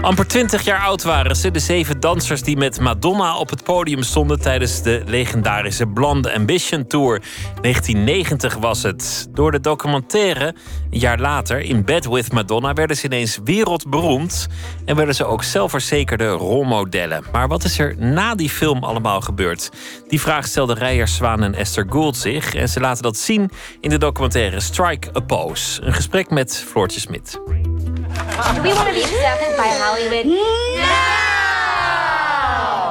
Amper 20 jaar oud waren ze, de zeven dansers die met Madonna op het podium stonden tijdens de legendarische Blonde Ambition Tour. 1990 was het. Door de documentaire, een jaar later, In Bed with Madonna, werden ze ineens wereldberoemd en werden ze ook zelfverzekerde rolmodellen. Maar wat is er na die film allemaal gebeurd? Die vraag stelden Rijer Zwaan en Esther Gould zich en ze laten dat zien in de documentaire Strike a Pose. Een gesprek met Floortje Smit. Do we want to be accepted by Hollywood? No!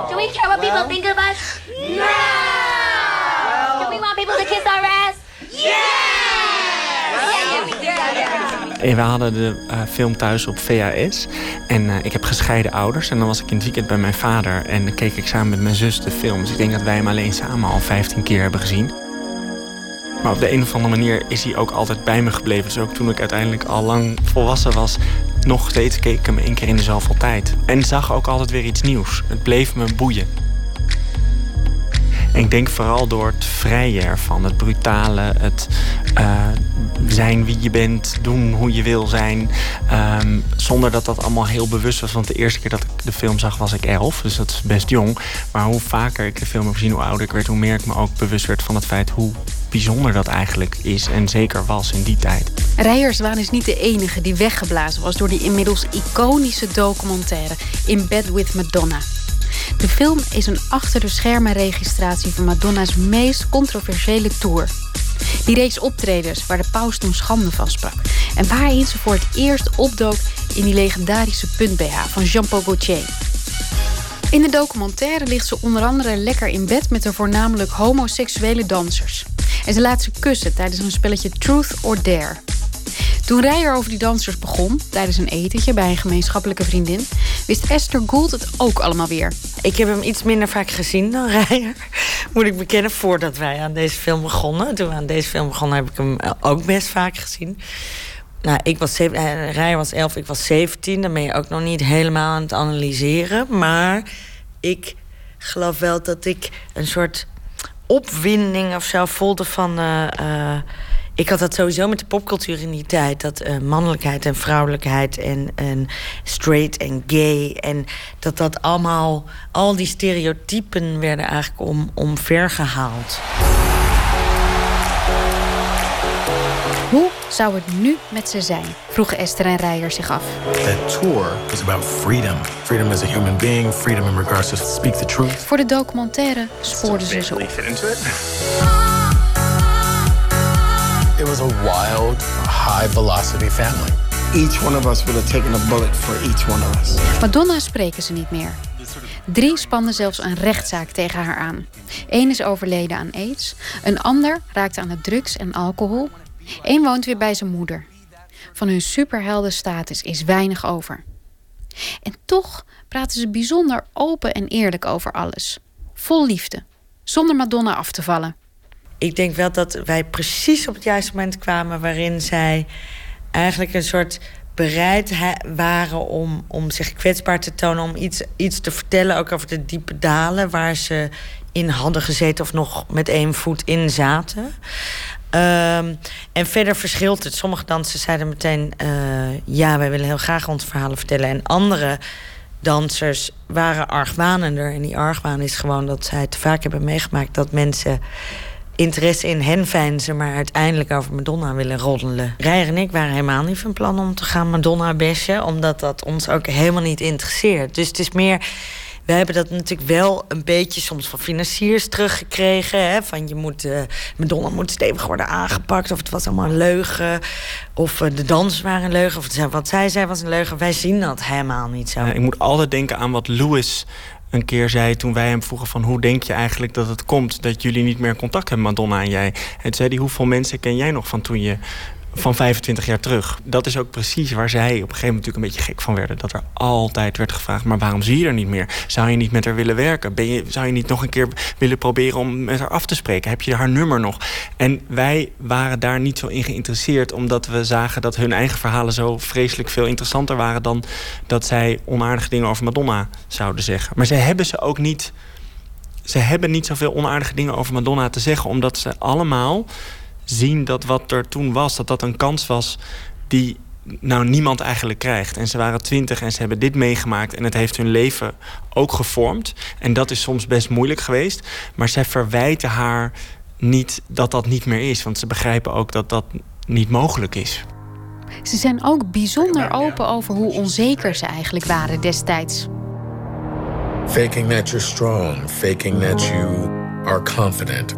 Do we care what people think of us? No! Do we want people to kiss our ass? En we hadden de uh, film thuis op VHS. En uh, ik heb gescheiden ouders. En dan was ik in het weekend bij mijn vader. En dan keek ik samen met mijn zus de film. Dus ik denk dat wij hem alleen samen al 15 keer hebben gezien. Maar op de een of andere manier is hij ook altijd bij me gebleven. Dus ook toen ik uiteindelijk al lang volwassen was, nog steeds keek ik hem één keer in de zoveel tijd. En zag ook altijd weer iets nieuws. Het bleef me boeien. En ik denk vooral door het vrije ervan, het brutale, het uh, zijn wie je bent, doen hoe je wil zijn. Um, zonder dat dat allemaal heel bewust was. Want de eerste keer dat ik de film zag was ik elf, dus dat is best jong. Maar hoe vaker ik de film heb gezien, hoe ouder ik werd, hoe meer ik me ook bewust werd van het feit hoe bijzonder dat eigenlijk is en zeker was in die tijd. Rijerswaan is niet de enige die weggeblazen was door die inmiddels iconische documentaire In Bed with Madonna. De film is een achter de schermen registratie van Madonna's meest controversiële tour. Die reeks optredens waar de paus toen schande van sprak. En waarin ze voor het eerst opdook in die legendarische punt-BH van Jean-Paul Gaultier. In de documentaire ligt ze onder andere lekker in bed met de voornamelijk homoseksuele dansers. En ze laat ze kussen tijdens een spelletje Truth or Dare. Toen Rijer over die dansers begon, tijdens een etentje bij een gemeenschappelijke vriendin, wist Esther Gould het ook allemaal weer. Ik heb hem iets minder vaak gezien dan Rijer, moet ik bekennen, voordat wij aan deze film begonnen. Toen we aan deze film begonnen, heb ik hem ook best vaak gezien. Nou, ik was eh, Rijer was 11, ik was 17. Dan ben je ook nog niet helemaal aan het analyseren. Maar ik geloof wel dat ik een soort opwinding of zo voelde van. Uh, uh, ik had dat sowieso met de popcultuur in die tijd. Dat uh, mannelijkheid en vrouwelijkheid en, en straight en gay. En dat dat allemaal, al die stereotypen werden eigenlijk om, omvergehaald. Hoe zou het nu met ze zijn? Vroegen Esther en Rijer zich af. That tour was about freedom. Freedom as a human being, freedom in regards to speak the truth. Voor de documentaire spoorden ze ze op. It was a wild, high velocity family. Each one of us would have taken a bullet for each one of us. Madonna spreken ze niet meer. Drie spannen zelfs een rechtszaak tegen haar aan. Eén is overleden aan aids. Een ander raakte aan de drugs en alcohol. Eén woont weer bij zijn moeder. Van hun superheldenstatus is weinig over. En toch praten ze bijzonder open en eerlijk over alles. Vol liefde. Zonder Madonna af te vallen. Ik denk wel dat wij precies op het juiste moment kwamen waarin zij eigenlijk een soort bereid waren om, om zich kwetsbaar te tonen, om iets, iets te vertellen, ook over de diepe dalen waar ze in hadden gezeten of nog met één voet in zaten. Um, en verder verschilt het. Sommige dansers zeiden meteen: uh, ja, wij willen heel graag ons verhalen vertellen. En andere dansers waren argwanender. En die argwaan is gewoon dat zij te vaak hebben meegemaakt dat mensen interesse in hen fijnzen, maar uiteindelijk over Madonna willen roddelen. Rijer en ik waren helemaal niet van plan om te gaan Madonna bashen, omdat dat ons ook helemaal niet interesseert. Dus het is meer. We hebben dat natuurlijk wel een beetje soms van financiers teruggekregen. Hè? Van je moet, uh, Madonna moet stevig worden aangepakt. Of het was allemaal een leugen. Of uh, de dans waren een leugen. Of wat zij zei was een leugen. Wij zien dat helemaal niet zo. Ik moet altijd denken aan wat Louis een keer zei toen wij hem vroegen van hoe denk je eigenlijk dat het komt dat jullie niet meer contact hebben, Madonna en jij. En zei hij, hoeveel mensen ken jij nog van toen je van 25 jaar terug. Dat is ook precies waar zij op een gegeven moment natuurlijk een beetje gek van werden. Dat er altijd werd gevraagd, maar waarom zie je er niet meer? Zou je niet met haar willen werken? Ben je, zou je niet nog een keer willen proberen om met haar af te spreken? Heb je haar nummer nog? En wij waren daar niet zo in geïnteresseerd... omdat we zagen dat hun eigen verhalen zo vreselijk veel interessanter waren... dan dat zij onaardige dingen over Madonna zouden zeggen. Maar ze hebben ze ook niet... Ze hebben niet zoveel onaardige dingen over Madonna te zeggen... omdat ze allemaal zien dat wat er toen was, dat dat een kans was die nou niemand eigenlijk krijgt. En ze waren twintig en ze hebben dit meegemaakt en het heeft hun leven ook gevormd. En dat is soms best moeilijk geweest. Maar zij verwijten haar niet dat dat niet meer is, want ze begrijpen ook dat dat niet mogelijk is. Ze zijn ook bijzonder open over hoe onzeker ze eigenlijk waren destijds. Faking that you're strong, faking that you are confident.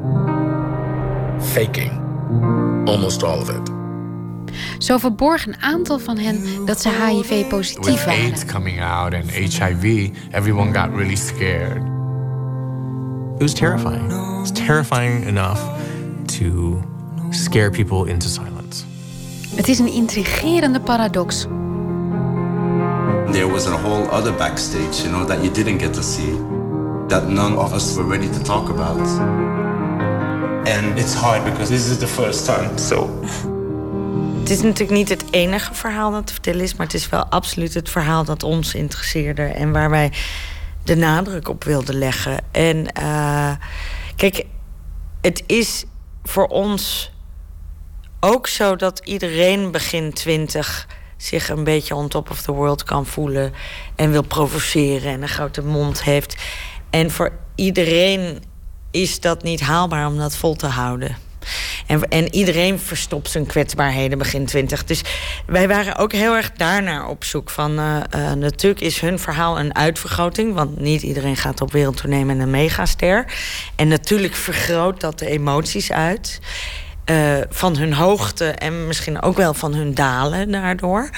Faking almost all of it. Zo verborg een aantal van hen dat ze HIV-positief waren. AIDS coming out and HIV, everyone got really scared. It was terrifying. It was terrifying enough to scare people into silence. Het is een intrigerende paradox. There was a whole other backstage, you know, that you didn't get to see, that none of us were ready to talk about. And it's hard because this is the first time, het is natuurlijk niet het enige verhaal dat te vertellen is, maar het is wel absoluut het verhaal dat ons interesseerde en waar wij de nadruk op wilden leggen. En uh, kijk, het is voor ons ook zo dat iedereen begin twintig zich een beetje on top of the world kan voelen en wil provoceren en een grote mond heeft. En voor iedereen is dat niet haalbaar om dat vol te houden. En, en iedereen verstopt zijn kwetsbaarheden begin twintig. Dus wij waren ook heel erg daarnaar op zoek. Van, uh, uh, natuurlijk is hun verhaal een uitvergroting. Want niet iedereen gaat op wereldtournee met een megaster. En natuurlijk vergroot dat de emoties uit. Uh, van hun hoogte en misschien ook wel van hun dalen daardoor.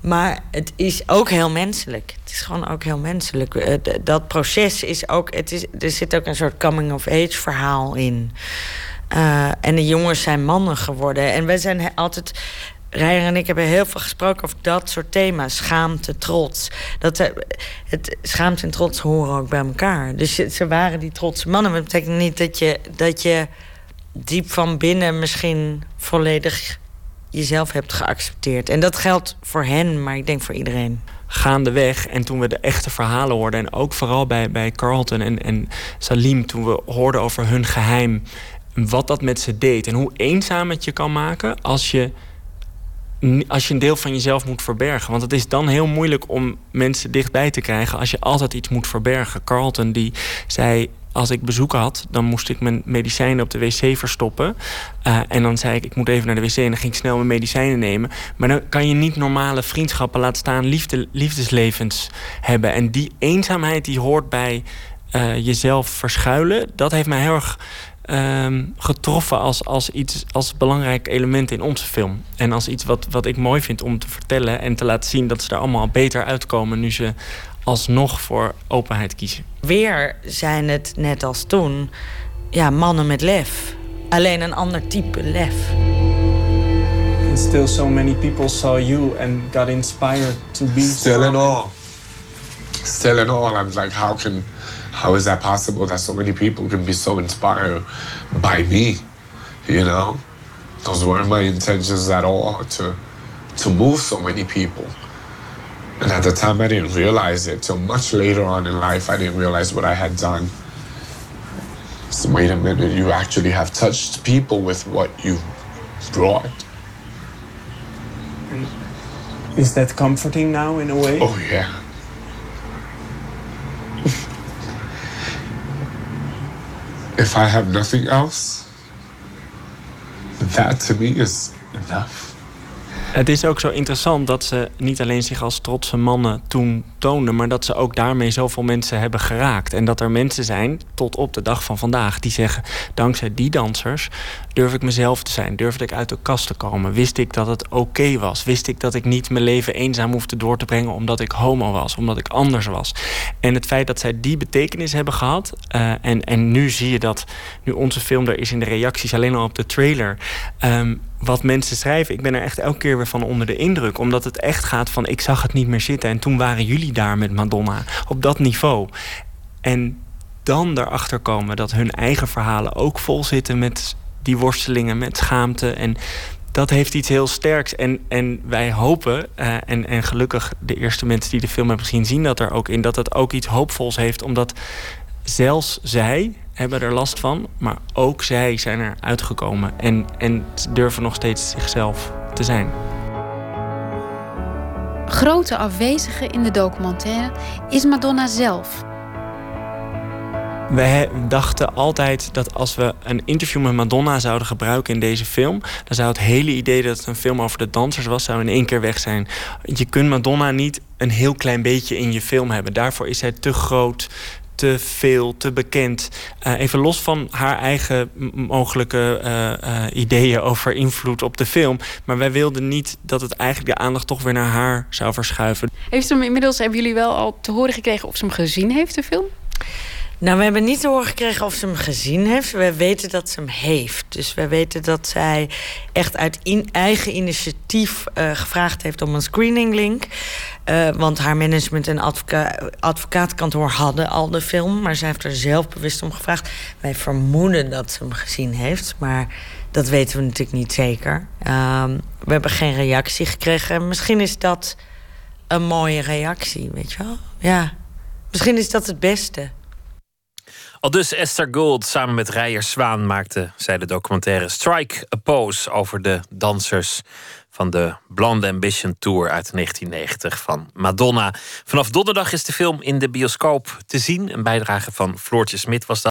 Maar het is ook heel menselijk. Het is gewoon ook heel menselijk. Dat proces is ook. Het is, er zit ook een soort coming-of-age verhaal in. Uh, en de jongens zijn mannen geworden. En wij zijn altijd. Rijer en ik hebben heel veel gesproken over dat soort thema's. Schaamte, trots. Dat, het, schaamte en trots horen ook bij elkaar. Dus ze waren die trotse mannen. Maar dat betekent niet dat je, dat je diep van binnen misschien volledig jezelf hebt geaccepteerd. En dat geldt voor hen, maar ik denk voor iedereen. Gaandeweg, en toen we de echte verhalen hoorden... en ook vooral bij, bij Carlton en, en Salim... toen we hoorden over hun geheim wat dat met ze deed. En hoe eenzaam het je kan maken als je, als je een deel van jezelf moet verbergen. Want het is dan heel moeilijk om mensen dichtbij te krijgen als je altijd iets moet verbergen. Carlton die zei. Als ik bezoek had, dan moest ik mijn medicijnen op de wc verstoppen. Uh, en dan zei ik, ik moet even naar de wc en dan ging ik snel mijn medicijnen nemen. Maar dan kan je niet normale vriendschappen, laten staan liefde, liefdeslevens hebben. En die eenzaamheid die hoort bij uh, jezelf verschuilen. Dat heeft mij heel erg um, getroffen als, als iets als belangrijk element in onze film. En als iets wat, wat ik mooi vind om te vertellen en te laten zien dat ze er allemaal beter uitkomen nu ze alsnog voor openheid kiezen. Weer zijn het net als toen ja, mannen met lef. Alleen een ander type lef. And still so many people saw you and got inspired to be still in all. Still in all. I was like, how can how is that possible that so many people can be so inspired by me? You know, those weren't my intentions at all to to move so many people. And at the time, I didn't realize it till much later on in life. I didn't realize what I had done. So wait a minute, you actually have touched people with what you brought. Is that comforting now in a way? Oh, yeah. If I have nothing else, that to me is enough. Het is ook zo interessant dat ze niet alleen zich als trotse mannen toen toonden, maar dat ze ook daarmee zoveel mensen hebben geraakt. En dat er mensen zijn, tot op de dag van vandaag, die zeggen: dankzij die dansers durf ik mezelf te zijn, durfde ik uit de kast te komen, wist ik dat het oké was, wist ik dat ik niet mijn leven eenzaam hoefde door te brengen omdat ik homo was, omdat ik anders was. En het feit dat zij die betekenis hebben gehad, uh, en, en nu zie je dat, nu onze film er is in de reacties alleen al op de trailer. Um, wat mensen schrijven, ik ben er echt elke keer weer van onder de indruk. Omdat het echt gaat van ik zag het niet meer zitten. En toen waren jullie daar met Madonna. Op dat niveau. En dan erachter komen dat hun eigen verhalen ook vol zitten met die worstelingen, met schaamte. En dat heeft iets heel sterks. En, en wij hopen, uh, en, en gelukkig de eerste mensen die de film hebben gezien, zien dat er ook in, dat het ook iets hoopvols heeft. Omdat zelfs zij, hebben er last van, maar ook zij zijn er uitgekomen en, en durven nog steeds zichzelf te zijn. Grote afwezige in de documentaire is Madonna zelf. We dachten altijd dat als we een interview met Madonna zouden gebruiken in deze film, dan zou het hele idee dat het een film over de dansers was, zou in één keer weg zijn. Je kunt Madonna niet een heel klein beetje in je film hebben. Daarvoor is zij te groot, te veel, te bekend. Uh, even los van haar eigen mogelijke uh, uh, ideeën over invloed op de film. Maar wij wilden niet dat het eigenlijk de aandacht toch weer naar haar zou verschuiven. Heeft hem inmiddels, hebben jullie wel al te horen gekregen of ze hem gezien heeft, de film? Nou, we hebben niet te horen gekregen of ze hem gezien heeft. We weten dat ze hem heeft. Dus we weten dat zij echt uit in eigen initiatief uh, gevraagd heeft om een screeninglink. Uh, want haar management en advoca advocaatkantoor hadden al de film. Maar zij heeft er zelf bewust om gevraagd. Wij vermoeden dat ze hem gezien heeft. Maar dat weten we natuurlijk niet zeker. Uh, we hebben geen reactie gekregen. Misschien is dat een mooie reactie, weet je wel? Ja. Misschien is dat het beste. Al dus Esther Gold samen met Rijer Zwaan maakte zij de documentaire Strike a Pose over de dansers van de Blonde Ambition Tour uit 1990 van Madonna. Vanaf donderdag is de film in de bioscoop te zien. Een bijdrage van Floortje Smit was dat.